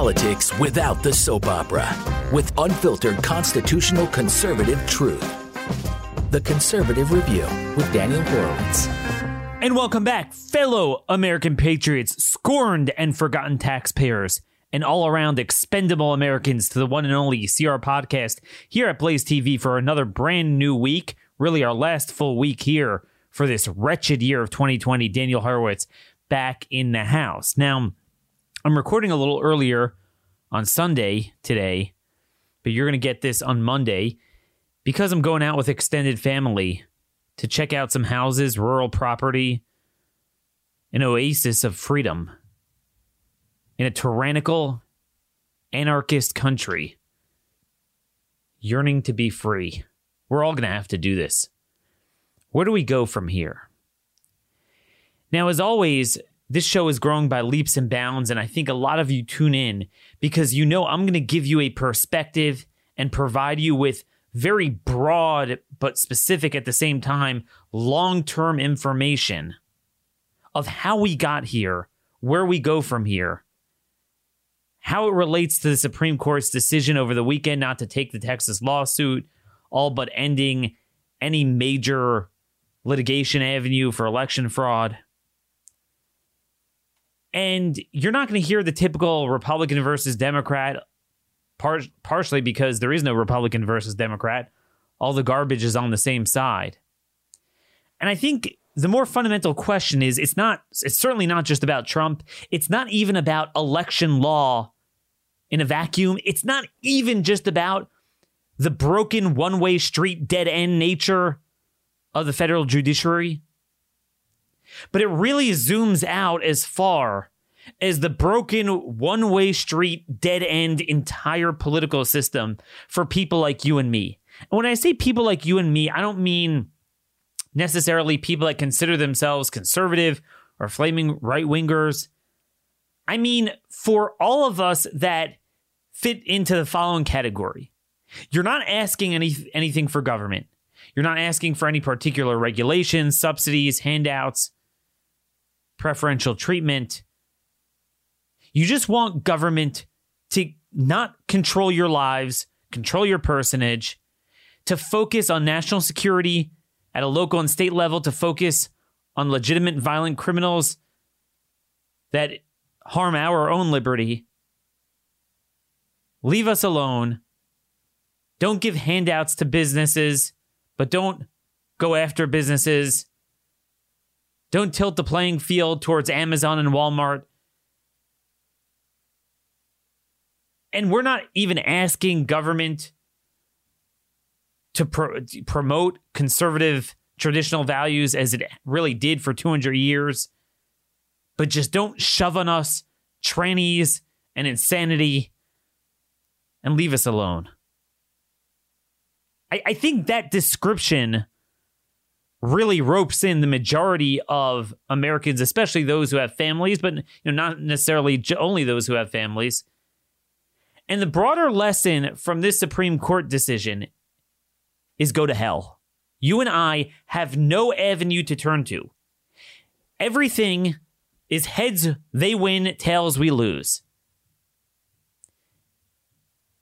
politics without the soap opera with unfiltered constitutional conservative truth. The Conservative Review with Daniel Horowitz. And welcome back, fellow American patriots, scorned and forgotten taxpayers, and all around expendable Americans to the one and only CR podcast here at Blaze TV for another brand new week. Really, our last full week here for this wretched year of 2020. Daniel Horowitz back in the house. Now, I'm recording a little earlier on Sunday today, but you're going to get this on Monday because I'm going out with extended family to check out some houses, rural property, an oasis of freedom in a tyrannical, anarchist country yearning to be free. We're all going to have to do this. Where do we go from here? Now, as always, this show is growing by leaps and bounds, and I think a lot of you tune in because you know I'm going to give you a perspective and provide you with very broad but specific at the same time long term information of how we got here, where we go from here, how it relates to the Supreme Court's decision over the weekend not to take the Texas lawsuit, all but ending any major litigation avenue for election fraud. And you're not going to hear the typical Republican versus Democrat, par- partially because there is no Republican versus Democrat. All the garbage is on the same side. And I think the more fundamental question is it's not, it's certainly not just about Trump. It's not even about election law in a vacuum. It's not even just about the broken one way street, dead end nature of the federal judiciary. But it really zooms out as far as the broken one way street, dead end entire political system for people like you and me. And when I say people like you and me, I don't mean necessarily people that consider themselves conservative or flaming right wingers. I mean, for all of us that fit into the following category, you're not asking any, anything for government. You're not asking for any particular regulations, subsidies, handouts preferential treatment. You just want government to not control your lives, control your personage, to focus on national security at a local and state level, to focus on legitimate violent criminals that harm our own liberty. Leave us alone. Don't give handouts to businesses, but don't go after businesses don't tilt the playing field towards Amazon and Walmart. And we're not even asking government to pro- promote conservative traditional values as it really did for 200 years. But just don't shove on us trannies and insanity and leave us alone. I, I think that description really ropes in the majority of Americans, especially those who have families, but you know, not necessarily only those who have families. And the broader lesson from this Supreme Court decision is go to hell. You and I have no avenue to turn to. Everything is heads they win, tails we lose.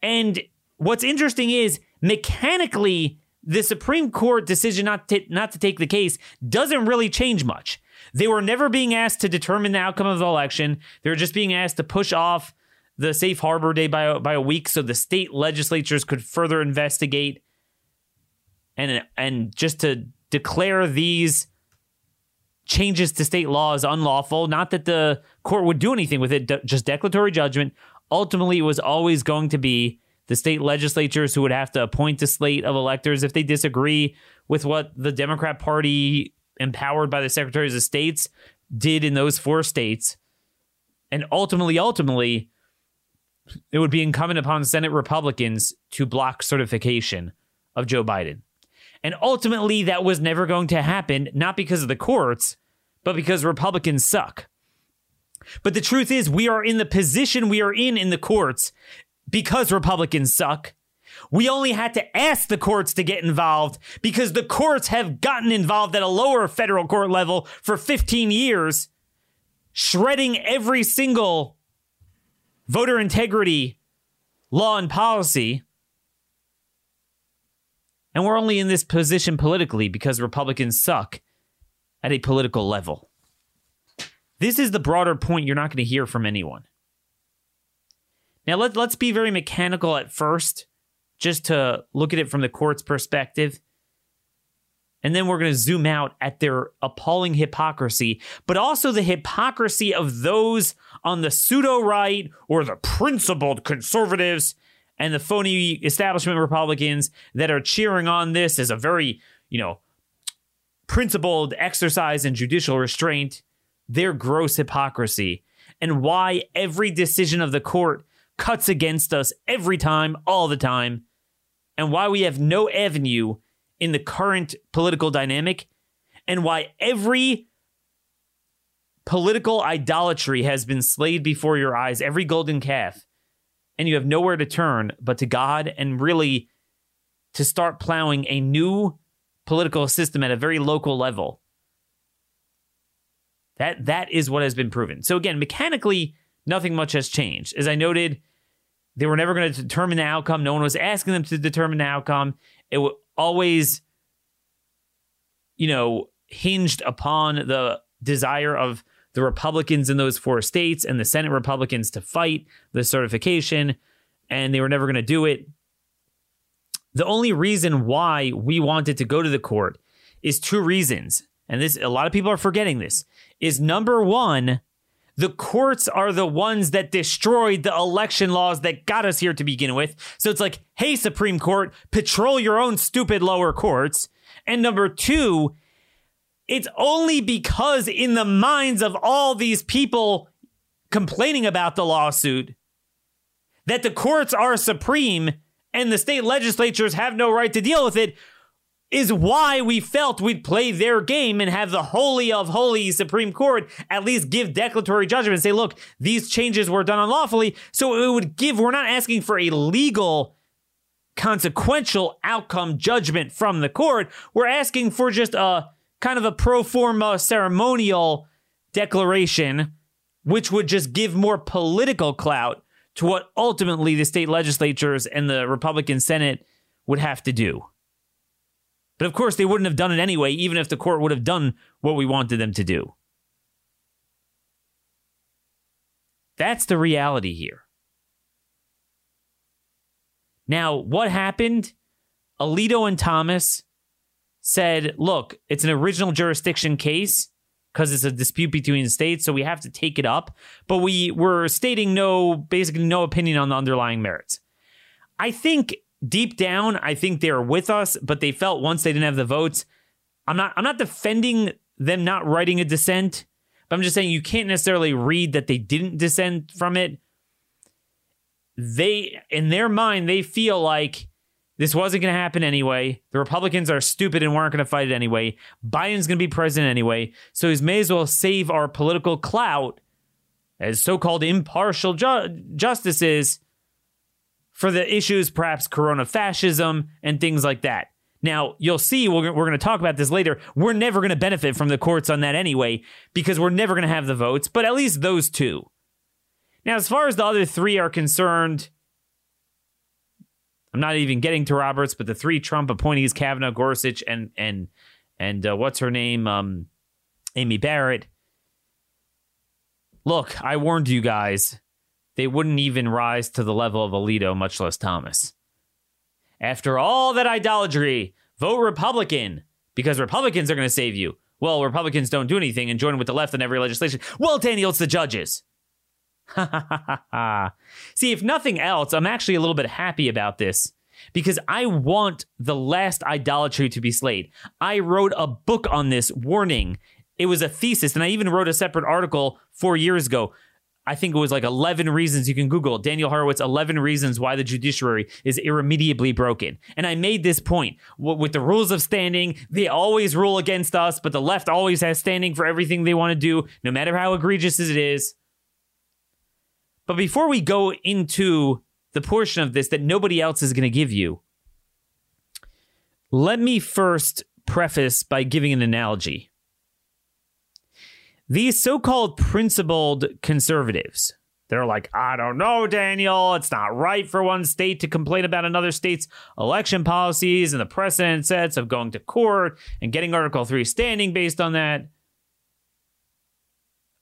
And what's interesting is mechanically the Supreme Court decision not to, not to take the case doesn't really change much. They were never being asked to determine the outcome of the election. They were just being asked to push off the safe harbor day by a, by a week so the state legislatures could further investigate and and just to declare these changes to state law as unlawful. Not that the court would do anything with it, just declaratory judgment. Ultimately, it was always going to be the state legislatures who would have to appoint a slate of electors if they disagree with what the Democrat Party, empowered by the secretaries of states, did in those four states. And ultimately, ultimately, it would be incumbent upon Senate Republicans to block certification of Joe Biden. And ultimately, that was never going to happen, not because of the courts, but because Republicans suck. But the truth is, we are in the position we are in in the courts because Republicans suck. We only had to ask the courts to get involved because the courts have gotten involved at a lower federal court level for 15 years, shredding every single voter integrity, law, and policy. And we're only in this position politically because Republicans suck at a political level. This is the broader point you're not going to hear from anyone. Now, let, let's be very mechanical at first, just to look at it from the court's perspective. And then we're going to zoom out at their appalling hypocrisy, but also the hypocrisy of those on the pseudo right or the principled conservatives and the phony establishment Republicans that are cheering on this as a very, you know, principled exercise in judicial restraint, their gross hypocrisy, and why every decision of the court cuts against us every time, all the time, and why we have no avenue in the current political dynamic, and why every political idolatry has been slayed before your eyes, every golden calf, and you have nowhere to turn but to God and really to start plowing a new political system at a very local level. That that is what has been proven. So again, mechanically, nothing much has changed. As I noted, they were never going to determine the outcome. No one was asking them to determine the outcome. It was always, you know, hinged upon the desire of the Republicans in those four states and the Senate Republicans to fight the certification, and they were never going to do it. The only reason why we wanted to go to the court is two reasons. And this a lot of people are forgetting this. Is number 1, the courts are the ones that destroyed the election laws that got us here to begin with. So it's like, "Hey Supreme Court, patrol your own stupid lower courts." And number 2, it's only because in the minds of all these people complaining about the lawsuit that the courts are supreme and the state legislatures have no right to deal with it is why we felt we'd play their game and have the holy of holy Supreme Court at least give declaratory judgment and say, look, these changes were done unlawfully. So it would give, we're not asking for a legal, consequential outcome judgment from the court. We're asking for just a kind of a pro forma ceremonial declaration, which would just give more political clout to what ultimately the state legislatures and the Republican Senate would have to do. But of course, they wouldn't have done it anyway, even if the court would have done what we wanted them to do. That's the reality here. Now, what happened? Alito and Thomas said, look, it's an original jurisdiction case because it's a dispute between the states, so we have to take it up. But we were stating no, basically no opinion on the underlying merits. I think deep down, I think they're with us, but they felt once they didn't have the votes. I'm not. I'm not defending them not writing a dissent, but I'm just saying you can't necessarily read that they didn't dissent from it. They, in their mind, they feel like this wasn't going to happen anyway. The Republicans are stupid and weren't going to fight it anyway. Biden's going to be president anyway. So he may as well save our political clout as so called impartial ju- justices for the issues, perhaps corona fascism and things like that. Now, you'll see, we're, we're going to talk about this later. We're never going to benefit from the courts on that anyway, because we're never going to have the votes, but at least those two. Now, as far as the other three are concerned, I'm not even getting to Roberts, but the three Trump appointees, Kavanaugh, Gorsuch, and and and uh, what's her name, um, Amy Barrett. Look, I warned you guys. They wouldn't even rise to the level of Alito, much less Thomas. After all that idolatry, vote Republican because Republicans are going to save you. Well, Republicans don't do anything and join with the left in every legislation. Well, Daniel, it's the judges. See, if nothing else, I'm actually a little bit happy about this because I want the last idolatry to be slayed. I wrote a book on this warning. It was a thesis, and I even wrote a separate article four years ago. I think it was like 11 reasons you can Google Daniel Horowitz 11 reasons why the judiciary is irremediably broken. And I made this point with the rules of standing, they always rule against us, but the left always has standing for everything they want to do, no matter how egregious it is. But before we go into the portion of this that nobody else is going to give you, let me first preface by giving an analogy. These so called principled conservatives, They're like, I don't know, Daniel. It's not right for one state to complain about another state's election policies and the precedent sets of going to court and getting Article 3 standing based on that.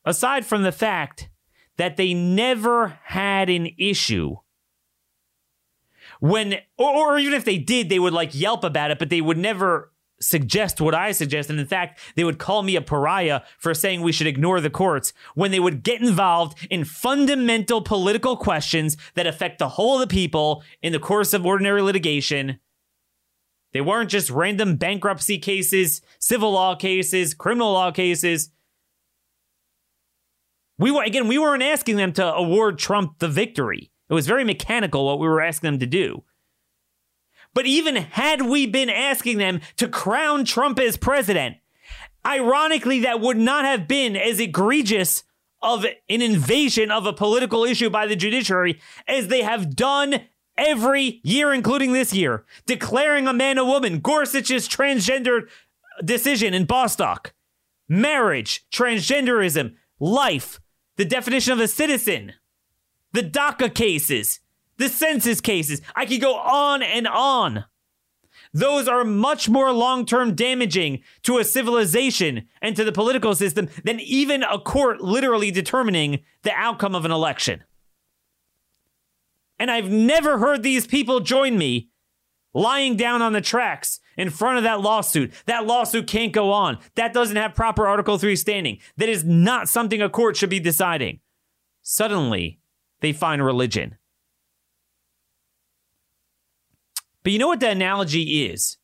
Aside from the fact that they never had an issue when, or, or even if they did, they would like yelp about it, but they would never suggest what I suggest. And in fact, they would call me a pariah for saying we should ignore the courts when they would get involved in fundamental political questions that affect the whole of the people in the course of ordinary litigation. They weren't just random bankruptcy cases, civil law cases, criminal law cases. We were again, we weren't asking them to award Trump the victory. It was very mechanical what we were asking them to do. But even had we been asking them to crown Trump as president, ironically, that would not have been as egregious of an invasion of a political issue by the judiciary as they have done every year, including this year, declaring a man a woman, Gorsuch's transgender decision in Bostock, marriage, transgenderism, life, the definition of a citizen, the DACA cases, the census cases. I could go on and on. Those are much more long term damaging to a civilization and to the political system than even a court literally determining the outcome of an election. And I've never heard these people join me lying down on the tracks in front of that lawsuit. That lawsuit can't go on. That doesn't have proper Article 3 standing. That is not something a court should be deciding. Suddenly, they find religion. But you know what the analogy is?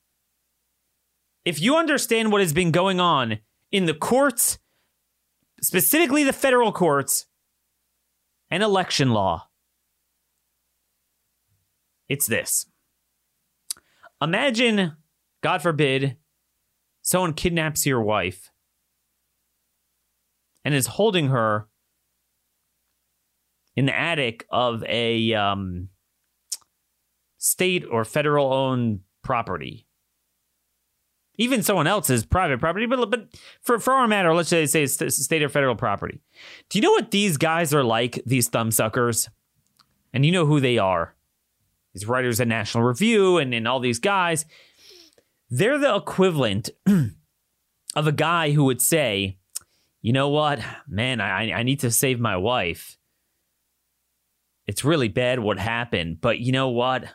If you understand what has been going on in the courts, specifically the federal courts, and election law, it's this. Imagine, God forbid, someone kidnaps your wife and is holding her in the attic of a um, state or federal owned property. Even someone else's private property, but, but for, for our matter, let's say, say it's state or federal property. Do you know what these guys are like, these thumbsuckers? And you know who they are. These writers at National Review and, and all these guys. They're the equivalent of a guy who would say, you know what, man, I, I need to save my wife. It's really bad what happened, but you know what?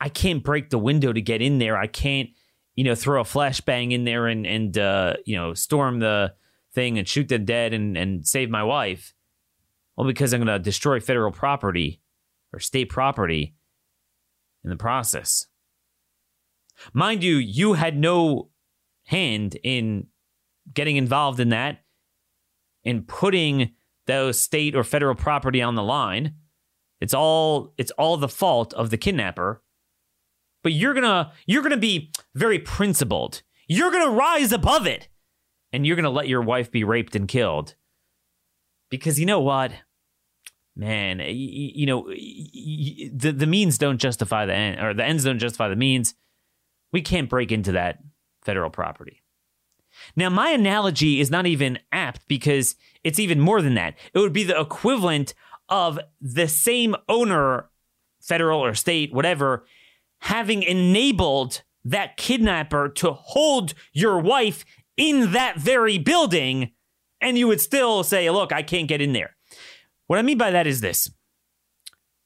I can't break the window to get in there. I can't, you know, throw a flashbang in there and and uh, you know storm the thing and shoot them dead and and save my wife. Well, because I'm going to destroy federal property or state property in the process. Mind you, you had no hand in getting involved in that, in putting those state or federal property on the line. It's all it's all the fault of the kidnapper but you're gonna you're gonna be very principled. You're gonna rise above it, and you're gonna let your wife be raped and killed. Because you know what, man, you, you know the the means don't justify the end, or the ends don't justify the means. We can't break into that federal property. Now, my analogy is not even apt because it's even more than that. It would be the equivalent of the same owner, federal or state, whatever, having enabled that kidnapper to hold your wife in that very building, and you would still say, Look, I can't get in there. What I mean by that is this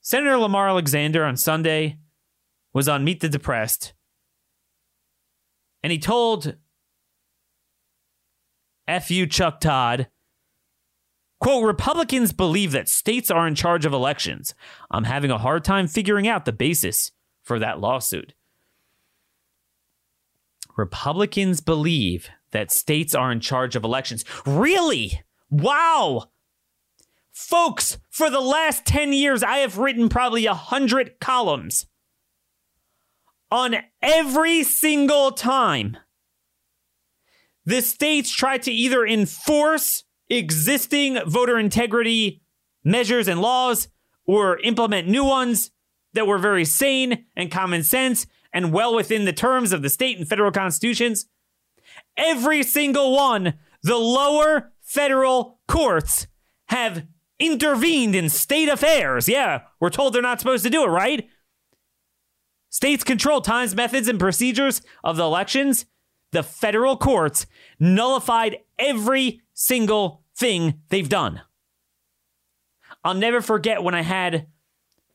Senator Lamar Alexander on Sunday was on Meet the Depressed, and he told F you, Chuck Todd. Quote, Republicans believe that states are in charge of elections. I'm having a hard time figuring out the basis for that lawsuit. Republicans believe that states are in charge of elections. Really? Wow. Folks, for the last 10 years, I have written probably a 100 columns on every single time the states try to either enforce existing voter integrity measures and laws or implement new ones that were very sane and common sense and well within the terms of the state and federal constitutions. Every single one, the lower federal courts have intervened in state affairs. Yeah, we're told they're not supposed to do it, right? States control times, methods, and procedures of the elections. The federal courts nullified every single thing they've done. I'll never forget when I had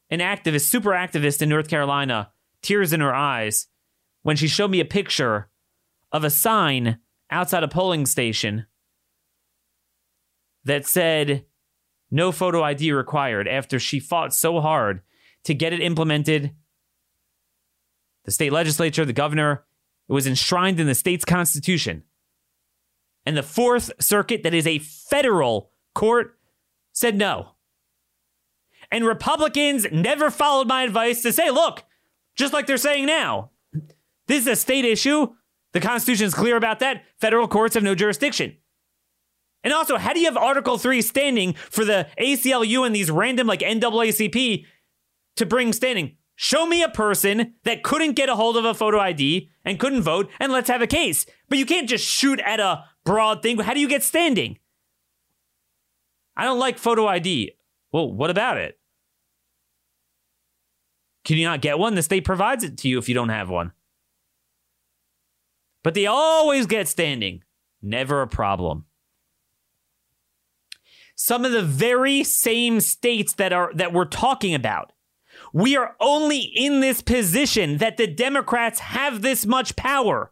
an activist, super activist in North Carolina, tears in her eyes, when she showed me a picture of a sign outside a polling station that said no photo ID required after she fought so hard to get it implemented. The state legislature, the governor, it was enshrined in the state's constitution. And the Fourth Circuit, that is a federal court, said no. And Republicans never followed my advice to say, look, just like they're saying now, this is a state issue. The Constitution is clear about that. Federal courts have no jurisdiction. And also, how do you have Article 3 standing for the ACLU and these random like NAACP to bring standing? Show me a person that couldn't get a hold of a photo ID and couldn't vote, and let's have a case. But you can't just shoot at a broad thing. How do you get standing? I don't like photo ID. Well, what about it? Can you not get one? The state provides it to you if you don't have one. But they always get standing. Never a problem. Some of the very same states that are that we're talking about. We are only in this position that the Democrats have this much power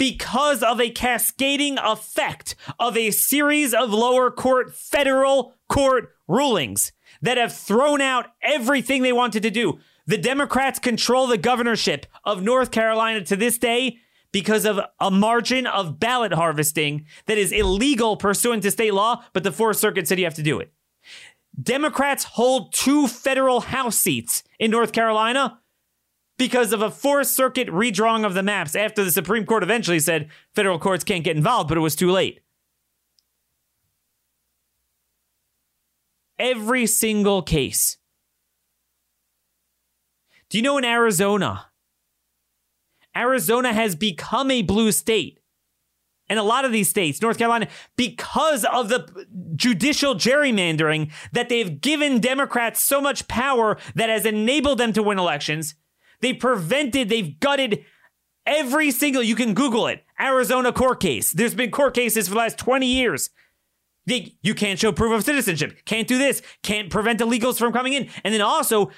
because of a cascading effect of a series of lower court federal court rulings that have thrown out everything they wanted to do. The Democrats control the governorship of North Carolina to this day because of a margin of ballot harvesting that is illegal pursuant to state law, but the Fourth Circuit said you have to do it. Democrats hold two federal House seats in North Carolina because of a Fourth Circuit redrawing of the maps after the Supreme Court eventually said federal courts can't get involved, but it was too late. Every single case. Do you know in Arizona, Arizona has become a blue state. And a lot of these states, North Carolina, because of the judicial gerrymandering that they've given Democrats so much power that has enabled them to win elections, they prevented, they've gutted every single, you can Google it, Arizona court case. There's been court cases for the last 20 years. They, you can't show proof of citizenship, can't do this, can't prevent illegals from coming in. And then also,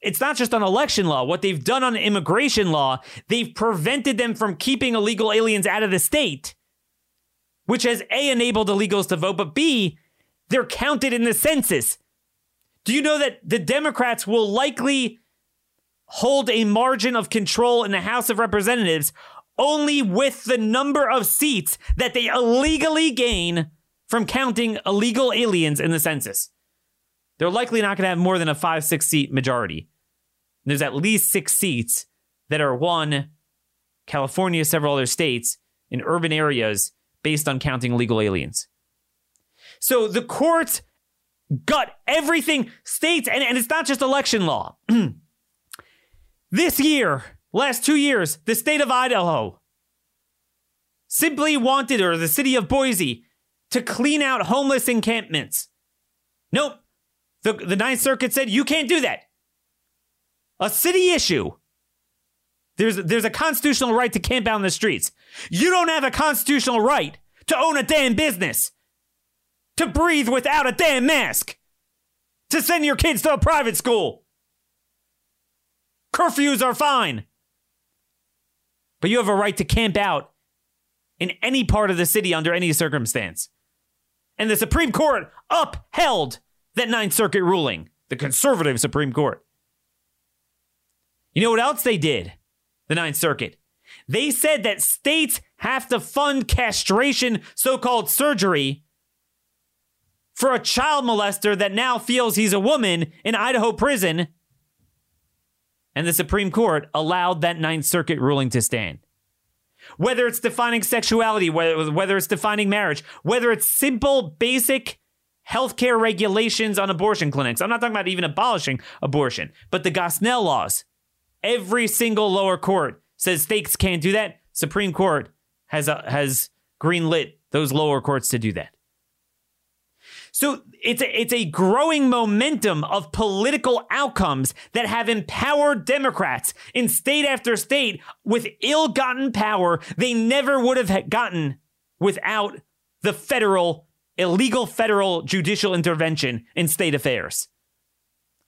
it's not just on election law. What they've done on immigration law, they've prevented them from keeping illegal aliens out of the state, which has A, enabled illegals to vote, but B, they're counted in the census. Do you know that the Democrats will likely hold a margin of control in the House of Representatives only with the number of seats that they illegally gain from counting illegal aliens in the census? They're likely not going to have more than a five, six seat majority. There's at least six seats that are won California, several other states in urban areas based on counting illegal aliens. So the courts got everything states, and, and it's not just election law. this year, last two years, the state of Idaho simply wanted, or the city of Boise, to clean out homeless encampments. Nope. The, the Ninth Circuit said you can't do that. A city issue. There's, there's a constitutional right to camp out in the streets. You don't have a constitutional right to own a damn business, to breathe without a damn mask, to send your kids to a private school. Curfews are fine. But you have a right to camp out in any part of the city under any circumstance. And the Supreme Court upheld that Ninth Circuit ruling, the conservative Supreme Court. You know what else they did? The Ninth Circuit. They said that states have to fund castration, so called surgery, for a child molester that now feels he's a woman in Idaho prison. And the Supreme Court allowed that Ninth Circuit ruling to stand. Whether it's defining sexuality, whether, whether it's defining marriage, whether it's simple, basic healthcare regulations on abortion clinics. I'm not talking about even abolishing abortion, but the Gosnell laws. Every single lower court says states can't do that. Supreme Court has a, has greenlit those lower courts to do that. So it's a, it's a growing momentum of political outcomes that have empowered Democrats in state after state with ill-gotten power they never would have gotten without the federal illegal federal judicial intervention in state affairs.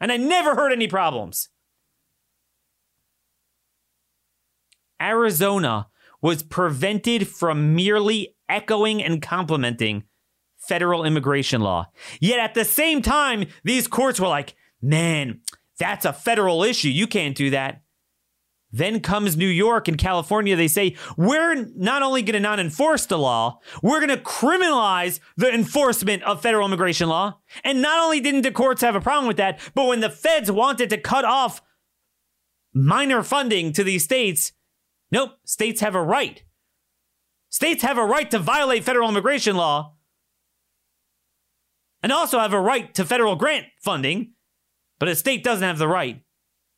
And I never heard any problems. Arizona was prevented from merely echoing and complimenting federal immigration law. Yet at the same time, these courts were like, man, that's a federal issue. You can't do that. Then comes New York and California. They say, we're not only going to not enforce the law, we're going to criminalize the enforcement of federal immigration law. And not only didn't the courts have a problem with that, but when the feds wanted to cut off minor funding to these states, nope, states have a right. States have a right to violate federal immigration law and also have a right to federal grant funding, but a state doesn't have the right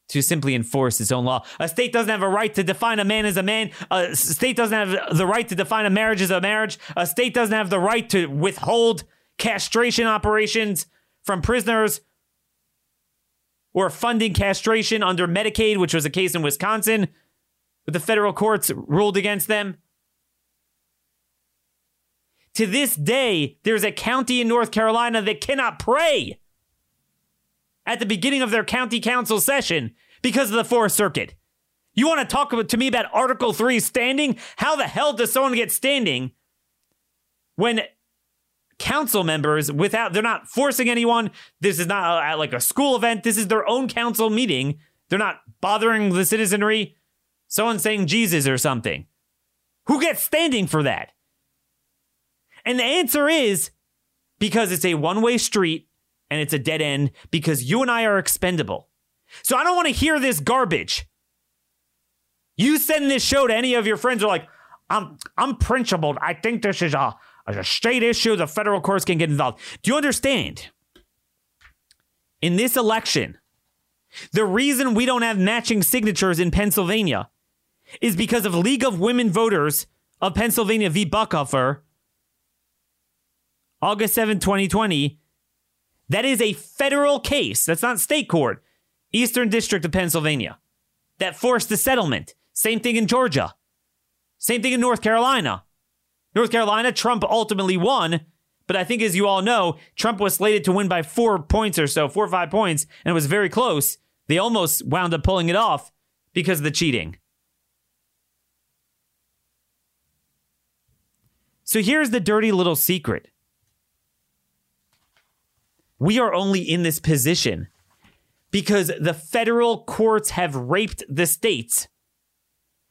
to simply enforce its own law. A state doesn't have a right to define a man as a man. A state doesn't have the right to define a marriage as a marriage. A state doesn't have the right to withhold castration operations from prisoners or funding castration under Medicaid, which was a case in Wisconsin, but the federal courts ruled against them. To this day, there's a county in North Carolina that cannot pray at the beginning of their county council session because of the Fourth Circuit. You want to talk to me about Article 3 standing? How the hell does someone get standing when council members without they're not forcing anyone this is not a, like a school event this is their own council meeting they're not bothering the citizenry someone saying jesus or something who gets standing for that and the answer is because it's a one way street and it's a dead end because you and I are expendable. So I don't want to hear this garbage. You send this show to any of your friends who are like, I'm I'm principled. I think this is a, a state issue. The federal courts can get involved. Do you understand? In this election, the reason we don't have matching signatures in Pennsylvania is because of League of Women Voters of Pennsylvania v. Boockvar August 7, 2020. That is a federal case. That's not state court. Eastern District of Pennsylvania. That forced the settlement. Same thing in Georgia. Same thing in North Carolina. North Carolina, Trump ultimately won, but I think as you all know, Trump was slated to win by four points or so, four or five points, and it was very close. They almost wound up pulling it off because of the cheating. So here's the dirty little secret we are only in this position because the federal courts have raped the states,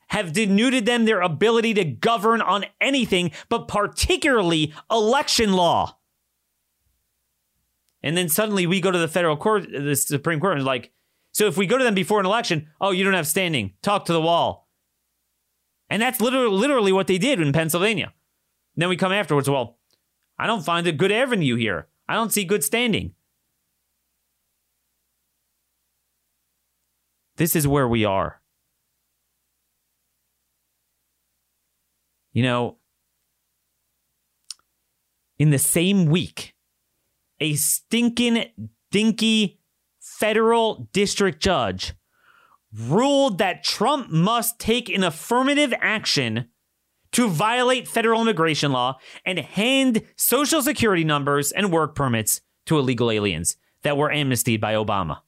have denuded them their ability to govern on anything, but particularly election law. And then suddenly we go to the federal court, the Supreme Court, and like, so if we go to them before an election, oh, you don't have standing, talk to the wall. And that's literally, literally what they did in Pennsylvania. And then we come afterwards, well, I don't find a good avenue here. I don't see good standing. This is where we are. You know, in the same week, a stinking, dinky federal district judge ruled that Trump must take an affirmative action to violate federal immigration law and hand social security numbers and work permits to illegal aliens that were amnestied by Obama.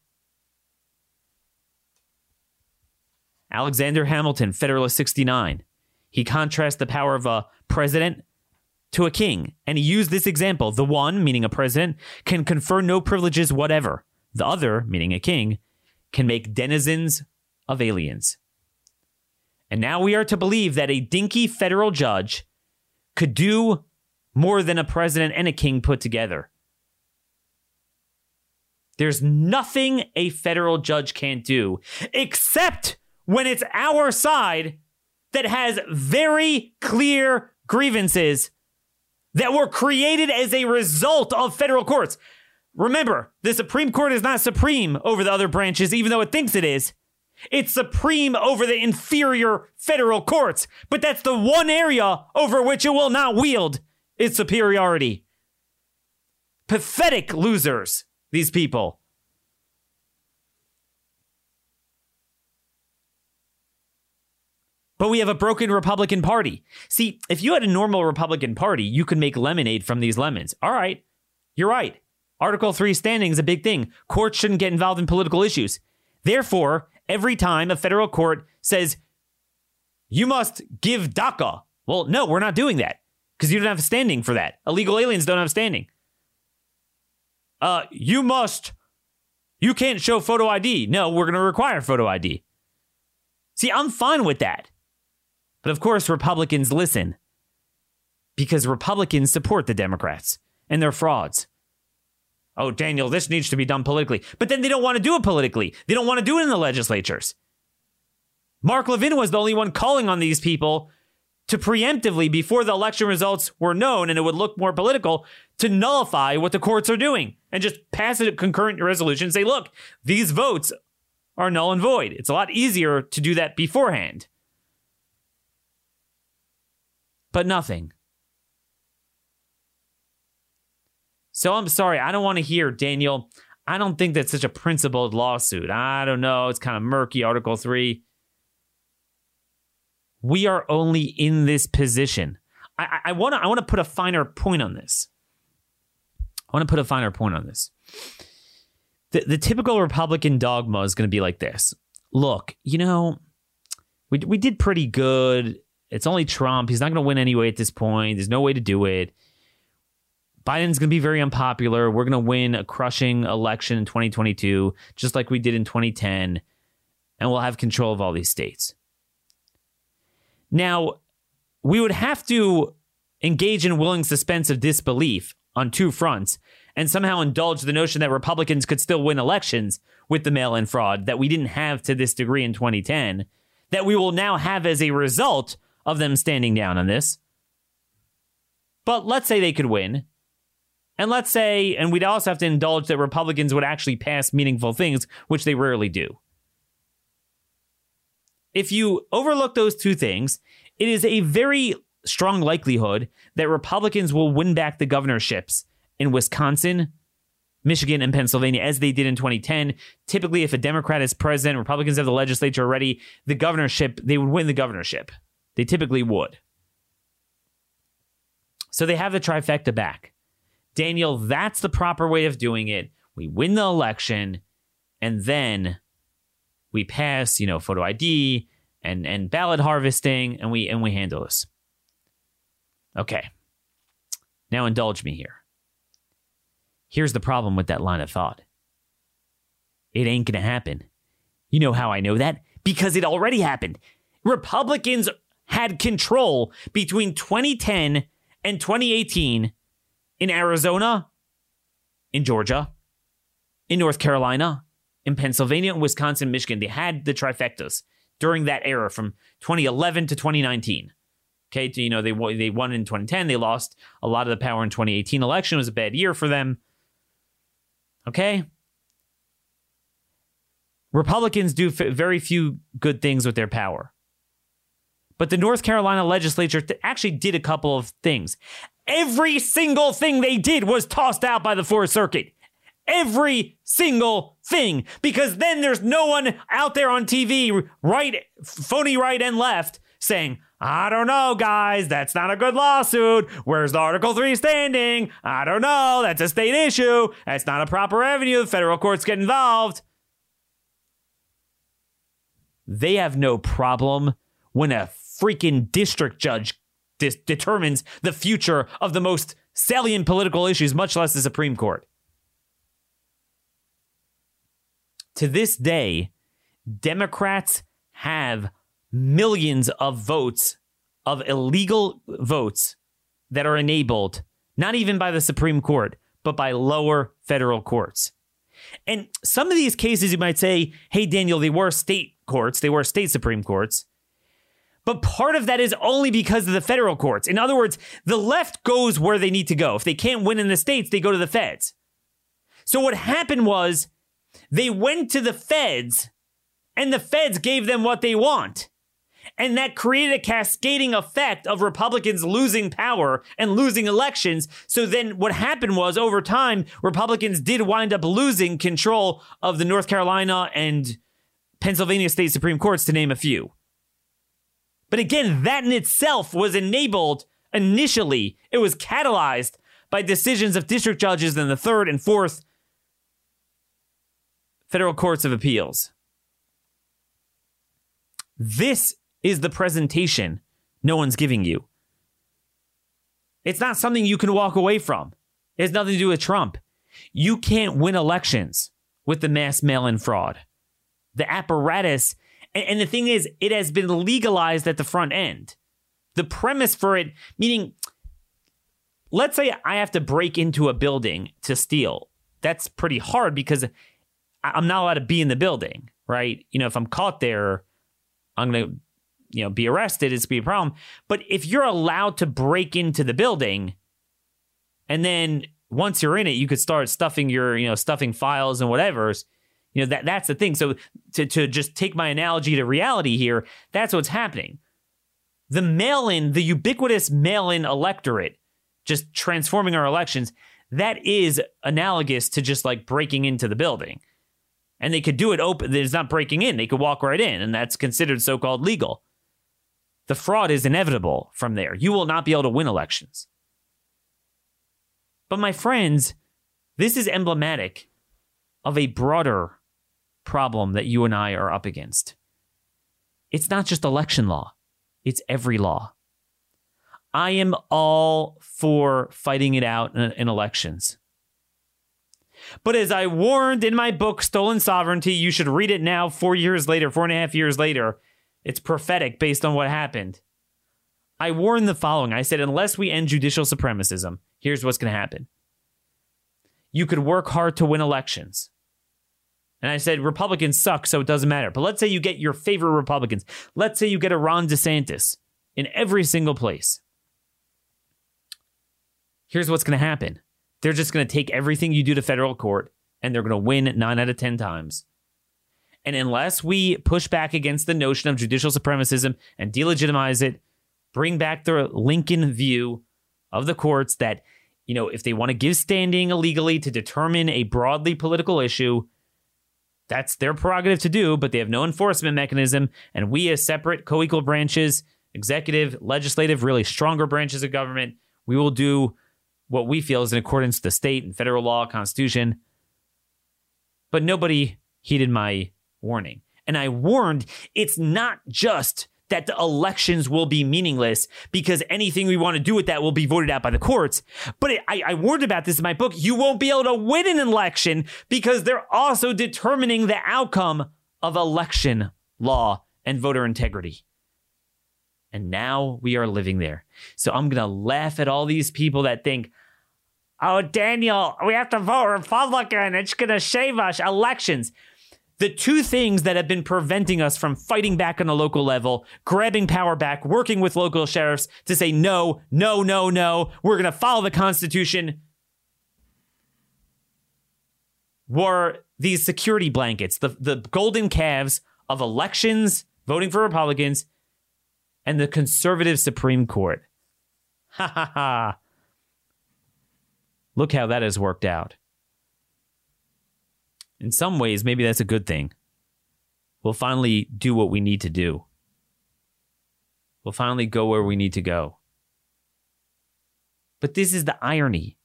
Alexander Hamilton, Federalist 69. He contrasts the power of a president to a king, and he used this example. The one, meaning a president, can confer no privileges whatever. The other, meaning a king, can make denizens of aliens. And now we are to believe that a dinky federal judge could do more than a president and a king put together. There's nothing a federal judge can't do except when it's our side that has very clear grievances that were created as a result of federal courts. Remember, the Supreme Court is not supreme over the other branches, even though it thinks it is. It's supreme over the inferior federal courts, but that's the one area over which it will not wield its superiority. Pathetic losers, these people. But we have a broken Republican Party. See, if you had a normal Republican Party, you could make lemonade from these lemons. All right, you're right. Article 3 standing is a big thing. Courts shouldn't get involved in political issues. Therefore, every time a federal court says, you must give DACA, well, no, we're not doing that because you don't have standing for that. Illegal aliens don't have standing. Uh, you must, you can't show photo ID. No, we're going to require photo ID. See, I'm fine with that. But of course, Republicans listen because Republicans support the Democrats and they're frauds. Oh, Daniel, this needs to be done politically. But then they don't want to do it politically. They don't want to do it in the legislatures. Mark Levin was the only one calling on these people to preemptively, before the election results were known and it would look more political, to nullify what the courts are doing and just pass a concurrent resolution and say, look, these votes are null and void. It's a lot easier to do that beforehand. But nothing. So I'm sorry, I don't want to hear, Daniel. I don't think that's such a principled lawsuit. I don't know. It's kind of murky, Article 3. We are only in this position. I, I want to I want to put a finer point on this. I want to put a finer point on this. The, the typical Republican dogma is going to be like this. Look, you know, we, we did pretty good. It's only Trump. He's not going to win anyway at this point. There's no way to do it. Biden's going to be very unpopular. We're going to win a crushing election in 2022, just like we did in 2010, and we'll have control of all these states. Now, we would have to engage in willing suspense of disbelief on two fronts and somehow indulge the notion that Republicans could still win elections with the mail in fraud that we didn't have to this degree in 2010, that we will now have as a result of them standing down on this. But let's say they could win. And let's say, and we'd also have to indulge that Republicans would actually pass meaningful things, which they rarely do. If you overlook those two things, it is a very strong likelihood that Republicans will win back the governorships in Wisconsin, Michigan, and Pennsylvania, as they did in 2010. Typically, if a Democrat is president, Republicans have the legislature already, the governorship, they would win the governorship. They typically would. So they have the trifecta back. Daniel, that's the proper way of doing it. We win the election and then we pass, you know, photo ID and and ballot harvesting and we and we handle this. Okay. Now indulge me here. Here's the problem with that line of thought. It ain't going to happen. You know how I know that? Because it already happened. Republicans had control between 2010 and 2018 in Arizona, in Georgia, in North Carolina, in Pennsylvania, in Wisconsin, Michigan. They had the trifectas during that era from 2011 to 2019. Okay, you know they they won in 2010. They lost a lot of the power in 2018 election. It was a bad year for them. Okay, Republicans do very few good things with their power. But the North Carolina legislature actually did a couple of things. Every single thing they did was tossed out by the Fourth Circuit. Every single thing. Because then there's no one out there on TV, right, phony right and left, saying, I don't know, guys. That's not a good lawsuit. Where's the Article 3 standing? I don't know. That's a state issue. That's not a proper avenue. The federal courts get involved. They have no problem when a freaking district judge dis- determines the future of the most salient political issues, much less the Supreme Court. To this day, Democrats have millions of votes of illegal votes that are enabled, not even by the Supreme Court, but by lower federal courts. And some of these cases, you might say, hey, Daniel, they were state courts, they were state Supreme Courts. But part of that is only because of the federal courts. In other words, the left goes where they need to go. If they can't win in the states, they go to the feds. So what happened was they went to the feds and the feds gave them what they want. And that created a cascading effect of Republicans losing power and losing elections. So then what happened was over time, Republicans did wind up losing control of the North Carolina and Pennsylvania state Supreme Courts, to name a few. But again, that in itself was enabled initially, it was catalyzed by decisions of district judges in the third and fourth federal courts of appeals. This is the presentation no one's giving you. It's not something you can walk away from. It has nothing to do with Trump. You can't win elections with the mass mail in fraud. The apparatus, and, the thing is, it has been legalized at the front end. The premise for it, meaning, let's say I have to break into a building to steal. That's pretty hard because I'm not allowed to be in the building, right? You know, if I'm caught there, I'm going to you know be arrested it's be a problem but if you're allowed to break into the building and then once you're in it you could start stuffing your you know stuffing files and whatever's you know that that's the thing. So to to just take my analogy to reality here that's what's happening. The mail-in the ubiquitous mail-in electorate just transforming our elections that is analogous to just like breaking into the building. And they could do it open It's not breaking in. They could walk right in and that's considered so-called legal. The fraud is inevitable from there. You will not be able to win elections. But my friends, this is emblematic of a broader problem that you and I are up against. It's not just election law, it's every law. I am all for fighting it out in, elections. But as I warned in my book, Stolen Sovereignty, you should read it now, four years later, four and a half years later. It's prophetic based on what happened. I warned the following I said, unless we end judicial supremacism, here's what's going to happen. You could work hard to win elections. And I said, Republicans suck, so it doesn't matter. But let's say you get your favorite Republicans. Let's say you get a Ron DeSantis in every single place. Here's what's going to happen they're just going to take everything you do to federal court and they're going to win nine out of 10 times. And unless we push back against the notion of judicial supremacism and delegitimize it, bring back the Lincoln view of the courts that, you know, if they want to give standing illegally to determine a broadly political issue, that's their prerogative to do, but they have no enforcement mechanism. And we, as separate, co equal branches, executive, legislative, really stronger branches of government, we will do what we feel is in accordance to state and federal law, constitution. But nobody heeded my warning. And I warned it's not just that the elections will be meaningless because anything we want to do with that will be voted out by the courts. But it, I, I warned about this in my book. You won't be able to win an election because they're also determining the outcome of election law and voter integrity. And now we are living there. So I'm going to laugh at all these people that think, oh, Daniel, we have to vote Republican. It's going to save us elections the two things that have been preventing us from fighting back on the local level, grabbing power back, working with local sheriffs to say no, no, no, no, we're going to follow the Constitution, were these security blankets, the, the golden calves of elections, voting for Republicans, and the conservative Supreme Court. Ha ha ha. Look how that has worked out in some ways, maybe that's a good thing. We'll finally do what we need to do. We'll finally go where we need to go. But this is the irony.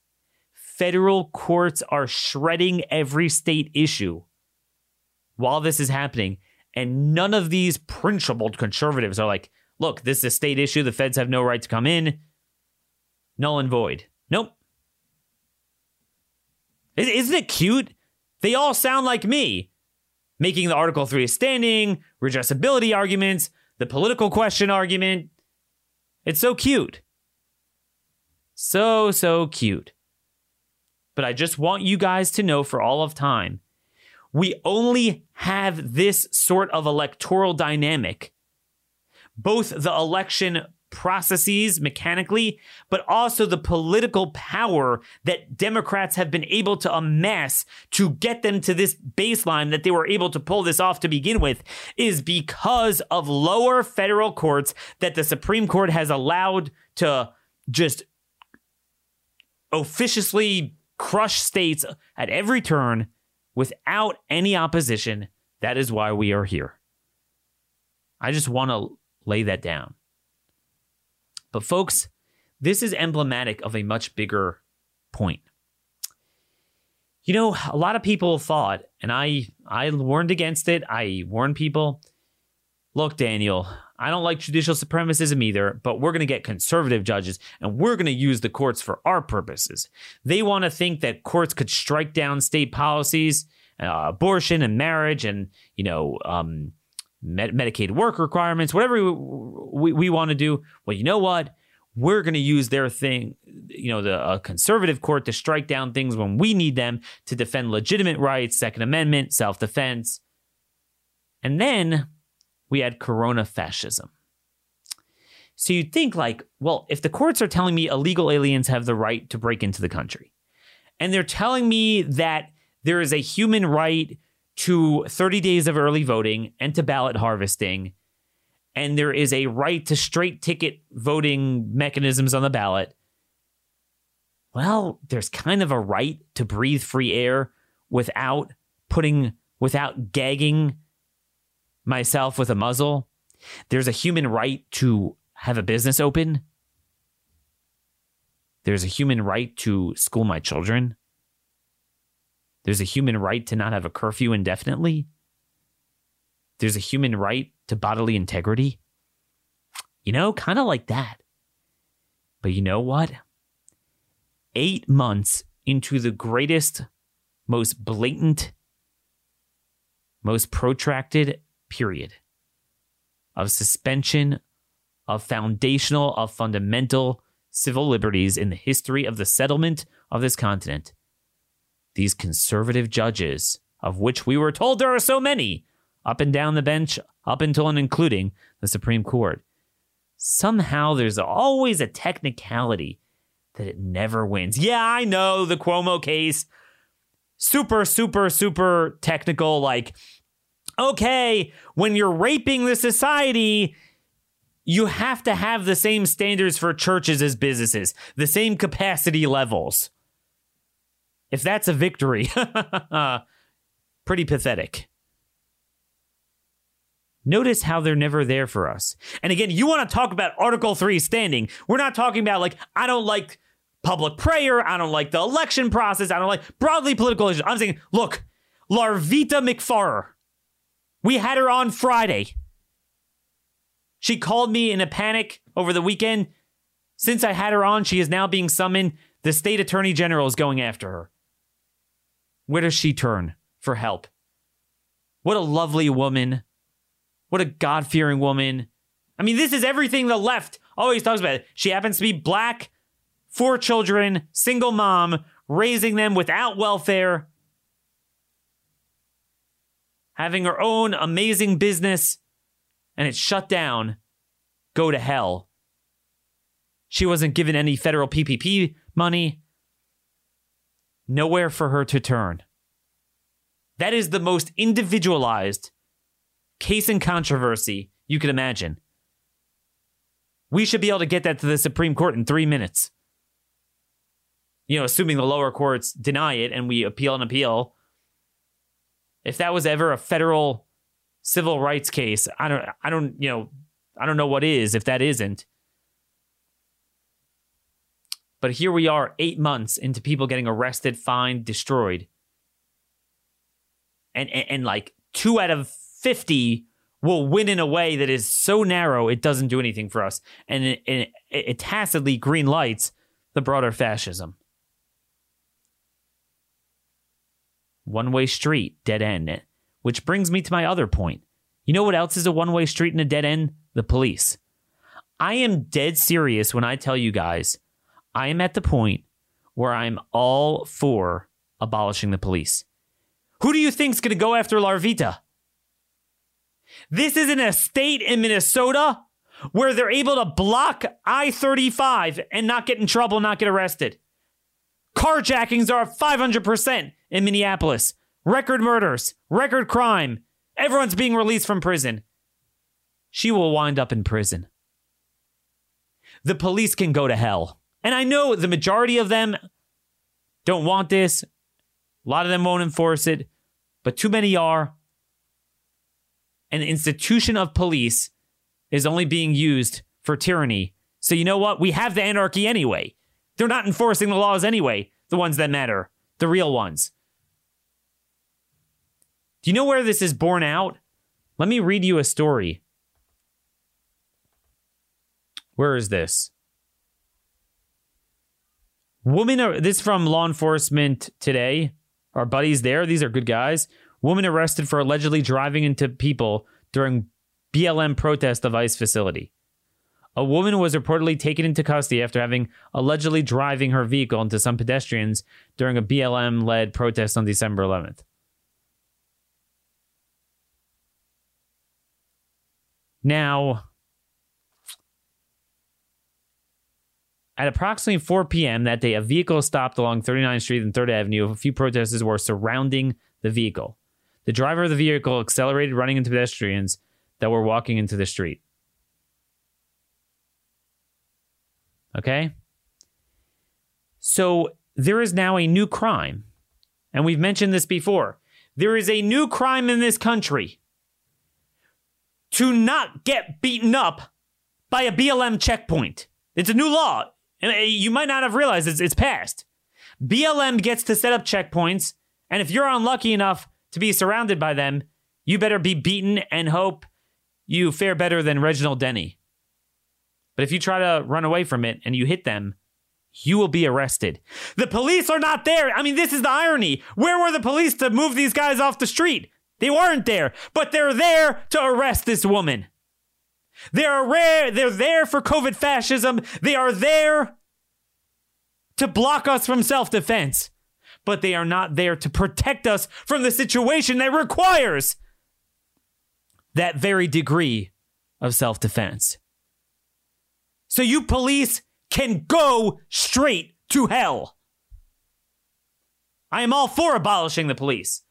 Federal courts are shredding every state issue while this is happening. And none of these principled conservatives are like, look, this is a state issue. The feds have no right to come in. Null and void. Nope. Isn't it cute they all sound like me, making the Article 3 standing, redressability arguments, the political question argument. It's so cute. So, so cute. But I just want you guys to know for all of time, we only have this sort of electoral dynamic, both the election processes mechanically, but also the political power that Democrats have been able to amass to get them to this baseline that they were able to pull this off to begin with is because of lower federal courts that the Supreme Court has allowed to just officiously crush states at every turn without any opposition. That is why we are here. I just want to lay that down. But, folks, this is emblematic of a much bigger point. You know, a lot of people thought, and I, I warned against it. I warned people look, Daniel, I don't like judicial supremacism either, but we're going to get conservative judges and we're going to use the courts for our purposes. They want to think that courts could strike down state policies, uh, abortion and marriage and, you know, um, med- Medicaid work requirements, whatever we, we, we want to do. Well, you know what? We're going to use their thing, you know, the conservative court to strike down things when we need them to defend legitimate rights, Second Amendment, self defense. And then we had corona fascism. So you'd think, like, well, if the courts are telling me illegal aliens have the right to break into the country, and they're telling me that there is a human right to 30 days of early voting and to ballot harvesting. And there is a right to straight ticket voting mechanisms on the ballot. Well, there's kind of a right to breathe free air without putting, without gagging myself with a muzzle. There's a human right to have a business open. There's a human right to school my children. There's a human right to not have a curfew indefinitely. There's a human right to bodily integrity. You know, kind of like that. But you know what? Eight months into the greatest, most blatant, most protracted period of suspension of foundational, of fundamental civil liberties in the history of the settlement of this continent these conservative judges, of which we were told there are so many, up and down the bench, up until and including the Supreme Court. Somehow there's always a technicality that it never wins. Yeah, I know the Cuomo case. Super, super, super technical. Like, okay, when you're raping the society, you have to have the same standards for churches as businesses, the same capacity levels. If that's a victory, pretty pathetic. Notice how they're never there for us. And again, you want to talk about Article 3 standing. We're not talking about like, I don't like public prayer. I don't like the election process. I don't like broadly political issues. I'm saying, look, Larvita McFarrer, we had her on Friday. She called me in a panic over the weekend. Since I had her on, she is now being summoned. The state attorney general is going after her. Where does she turn for help? What a lovely woman. What a God fearing woman. I mean, this is everything the left always talks about. She happens to be black, four children, single mom, raising them without welfare, having her own amazing business, and it's shut down. Go to hell. She wasn't given any federal PPP money nowhere for her to turn. That is the most individualized case in controversy you could imagine. We should be able to get that to the Supreme Court in three minutes. You know, assuming the lower courts deny it and we appeal and appeal. If that was ever a federal civil rights case, I don't, I don't, you know, I don't know what is if that isn't. But here we are, eight months into people getting arrested, fined, destroyed. And, and, and like two out of 50 will win in a way that is so narrow it doesn't do anything for us. And it, it, it tacitly green lights the broader fascism. One way street, dead end. Which brings me to my other point. You know what else is a one way street and a dead end? The police. I am dead serious when I tell you guys I am at the point where I'm all for abolishing the police. Who do you think's going to go after Larvita? This isn't a state in Minnesota where they're able to block I 35 and not get in trouble, not get arrested. Carjackings are 500% in Minneapolis. Record murders, record crime. Everyone's being released from prison. She will wind up in prison. The police can go to hell. And I know the majority of them don't want this. A lot of them won't enforce it, but too many are. And the institution of police is only being used for tyranny. So you know what? We have the anarchy anyway. They're not enforcing the laws anyway, the ones that matter, the real ones. Do you know where this is borne out? Let me read you a story. Where is this? Woman, this from law enforcement today. Our buddies there, these are good guys. Woman arrested for allegedly driving into people during BLM protest of ICE facility. A woman was reportedly taken into custody after having allegedly driving her vehicle into some pedestrians during a BLM led protest on December 11th. Now, at approximately 4 p.m. that day, a vehicle stopped along 39th Street and 3rd Avenue. A few protesters were surrounding the vehicle. The driver of the vehicle accelerated, running into pedestrians that were walking into the street. Okay? So there is now a new crime. And we've mentioned this before. There is a new crime in this country to not get beaten up by a BLM checkpoint. It's a new law. And uh, you might not have realized it's, it's passed. BLM gets to set up checkpoints. And if you're unlucky enough to be surrounded by them, you better be beaten and hope you fare better than Reginald Denny. But if you try to run away from it and you hit them, you will be arrested. The police are not there. I mean, this is the irony. Where were the police to move these guys off the street? They weren't there, but they're there to arrest this woman. They are rare, they're there for COVID fascism. They are there to block us from self defense, but they are not there to protect us from the situation that requires that very degree of self defense. So you police can go straight to hell. I am all for abolishing the police.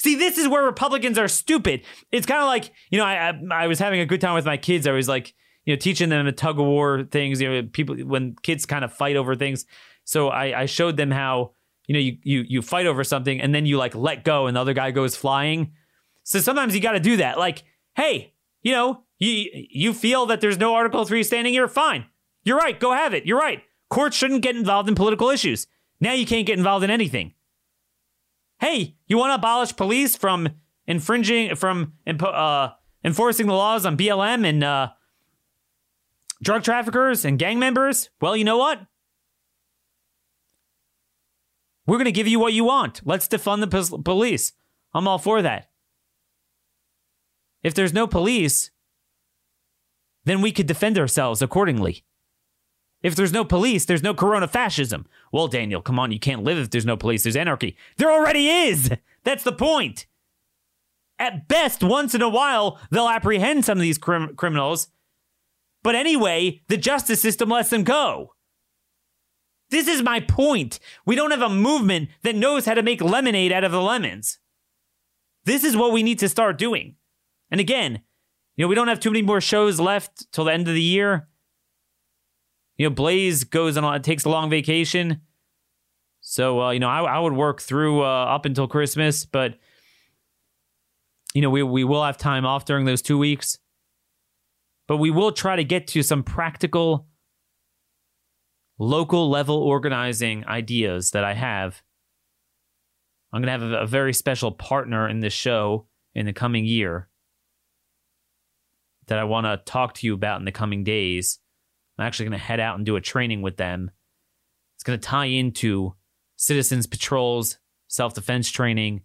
See, this is where Republicans are stupid. It's kind of like, you know, I, I, I was having a good time with my kids. I was like, you know, teaching them the tug of war things. You know, people when kids kind of fight over things. So I, I showed them how you know you you you fight over something and then you like let go and the other guy goes flying. So sometimes you got to do that. Like, hey, you know, you you feel that there's no Article Three standing here. Fine, you're right. Go have it. You're right. Courts shouldn't get involved in political issues. Now you can't get involved in anything. Hey, you want to abolish police from infringing from uh, enforcing the laws on BLM and uh, drug traffickers and gang members? Well, you know what? We're going to give you what you want. Let's defund the police. I'm all for that. If there's no police, then we could defend ourselves accordingly. If there's no police, there's no corona fascism. Well, Daniel, come on, you can't live if there's no police. There's anarchy. There already is. That's the point. At best, once in a while, they'll apprehend some of these crim- criminals. But anyway, the justice system lets them go. This is my point. We don't have a movement that knows how to make lemonade out of the lemons. This is what we need to start doing. And again, you know, we don't have too many more shows left till the end of the year. You know, Blaze goes on, takes a long vacation. So, uh, you know, I, I, would work through uh, up until Christmas, but, you know, we, we will have time off during those two weeks. But we will try to get to some practical, local level organizing ideas that I have. I'm going to have a, a very special partner in this show in the coming year that I want to talk to you about in the coming days. I'm actually going to head out and do a training with them. It's going to tie into citizens patrols, self defense training,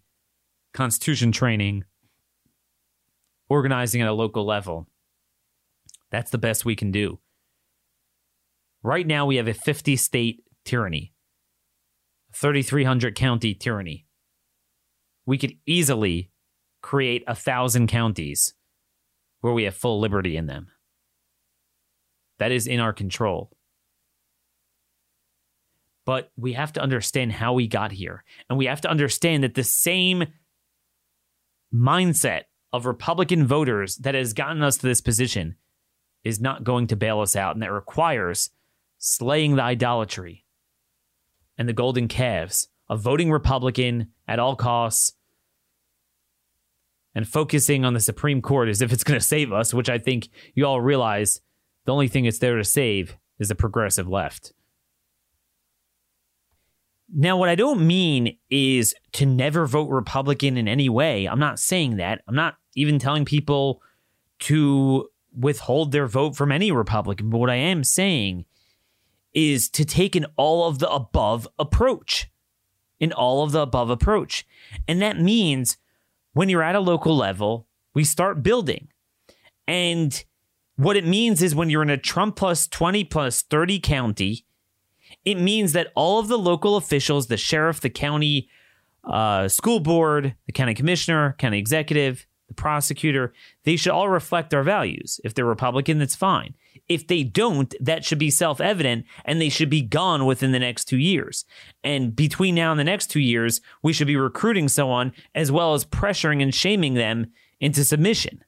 constitution training, organizing at a local level. That's the best we can do. Right now, we have a 50 state tyranny, 3,300 county tyranny. We could easily create a thousand counties where we have full liberty in them. That is in our control. But we have to understand how we got here. And we have to understand that the same mindset of Republican voters that has gotten us to this position is not going to bail us out. And that requires slaying the idolatry and the golden calves of voting Republican at all costs and focusing on the Supreme Court as if it's going to save us, which I think you all realize the only thing it's there to save is the progressive left. Now, what I don't mean is to never vote Republican in any way. I'm not saying that. I'm not even telling people to withhold their vote from any Republican. But what I am saying is to take an all of the above approach. An all of the above approach. And that means when you're at a local level, we start building. And what it means is when you're in a Trump plus 20 plus 30 county, it means that all of the local officials, the sheriff, the county uh, school board, the county commissioner, county executive, the prosecutor, they should all reflect our values. If they're Republican, that's fine. If they don't, that should be self evident and they should be gone within the next two years. And between now and the next two years, we should be recruiting someone as well as pressuring and shaming them into submission.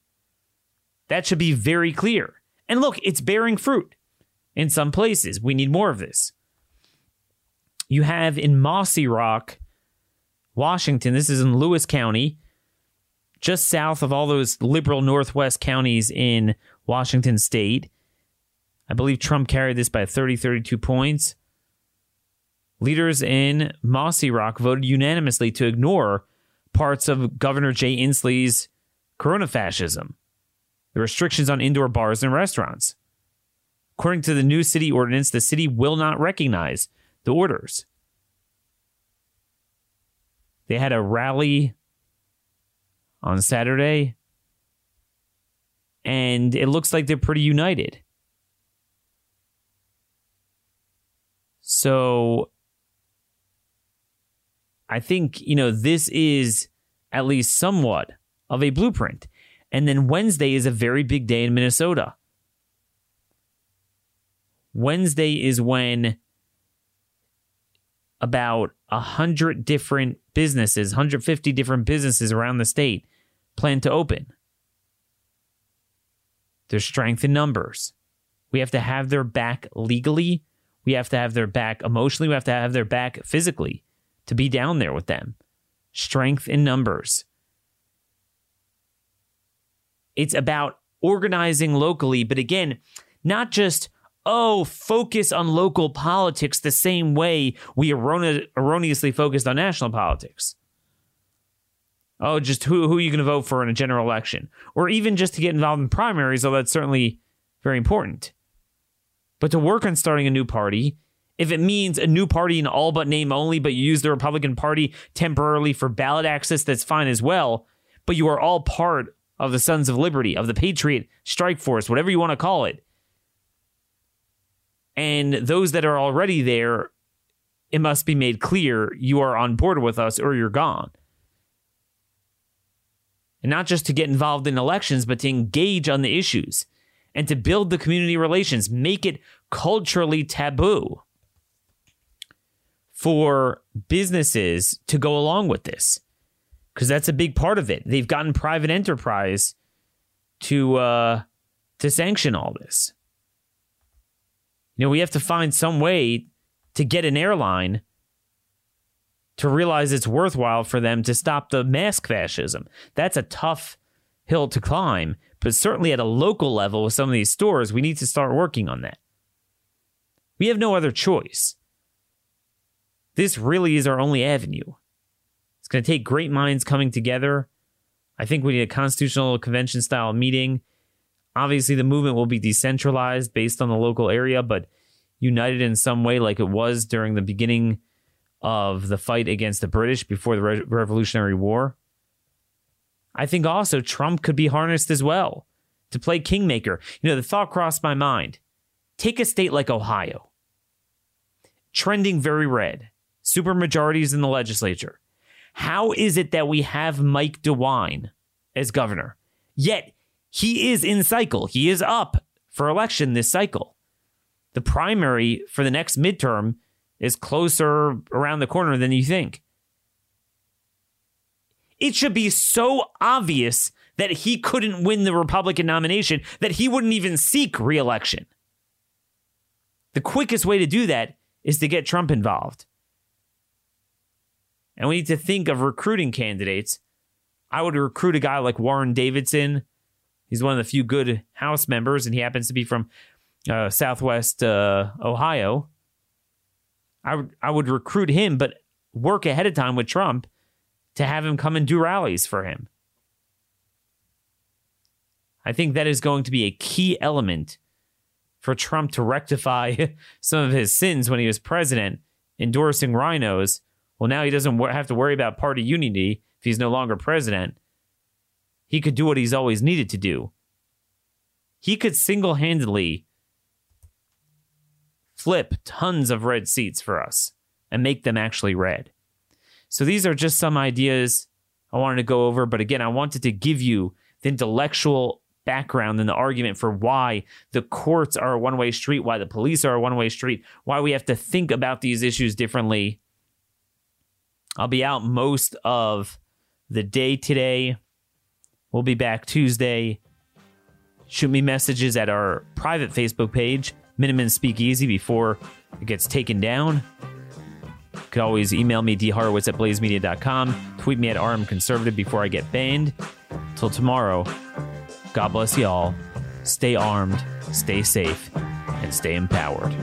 That should be very clear. And look, it's bearing fruit in some places. We need more of this. You have in Mossyrock, Washington, this is in Lewis County, just south of all those liberal Northwest counties in Washington state. I believe Trump carried this by 30, 32 points. Leaders in Mossyrock voted unanimously to ignore parts of Governor Jay Inslee's corona fascism, the restrictions on indoor bars and restaurants. According to the new city ordinance, the city will not recognize the orders. They had a rally on Saturday, and it looks like they're pretty united. So I think, you know, this is at least somewhat of a blueprint. And then Wednesday is a very big day in Minnesota. Wednesday is when about a hundred different businesses, 150 different businesses around the state plan to open. There's strength in numbers. We have to have their back legally. We have to have their back emotionally. We have to have their back physically to be down there with them. Strength in numbers. It's about organizing locally, but again, not just oh, focus on local politics the same way we errone- erroneously focused on national politics. Oh, just who, who are you going to vote for in a general election? Or even just to get involved in primaries, although that's certainly very important. But to work on starting a new party, if it means a new party in all but name only, but you use the Republican Party temporarily for ballot access, that's fine as well. But you are all part of the Sons of Liberty, of the Patriot Strike Force, whatever you want to call it. And those that are already there, it must be made clear you are on board with us or you're gone. And not just to get involved in elections, but to engage on the issues and to build the community relations, make it culturally taboo for businesses to go along with this. Because that's a big part of it. They've gotten private enterprise to uh, to sanction all this. You know, we have to find some way to get an airline to realize it's worthwhile for them to stop the mask fascism. That's a tough hill to climb, but certainly at a local level with some of these stores, we need to start working on that. We have no other choice. This really is our only avenue. It's going to take great minds coming together. I think we need a constitutional convention style meeting Obviously, the movement will be decentralized based on the local area, but united in some way, like it was during the beginning of the fight against the British before the Re- Revolutionary War. I think also Trump could be harnessed as well to play kingmaker. You know, the thought crossed my mind take a state like Ohio, trending very red, super majorities in the legislature. How is it that we have Mike DeWine as governor? Yet he is in cycle. He is up for election this cycle. the primary for the next midterm is closer around the corner than you think. It should be so obvious that he couldn't win the Republican nomination that he wouldn't even seek reelection. The quickest way to do that is to get Trump involved. And we need to think of recruiting candidates. I would recruit a guy like Warren Davidson. He's one of the few good House members, and he happens to be from uh, Southwest uh, Ohio. I would I would recruit him, but work ahead of time with Trump to have him come and do rallies for him. I think that is going to be a key element for Trump to rectify some of his sins when he was president, endorsing RINOs. Well, now he doesn't have to worry about party unity if he's no longer president. He could do what he's always needed to do. He could single handedly flip tons of red seats for us and make them actually red. So these are just some ideas I wanted to go over. But again, I wanted to give you the intellectual background and the argument for why the courts are a one way street, why the police are a one way street, why we have to think about these issues differently. I'll be out most of the day today. We'll be back Tuesday. Shoot me messages at our private Facebook page, Miniman Speakeasy, before it gets taken down. You could always email me, dhorowitz at blazemedia.com. Tweet me at rmconservative before I get banned. Till tomorrow, God bless you all. Stay armed, stay safe, and stay empowered.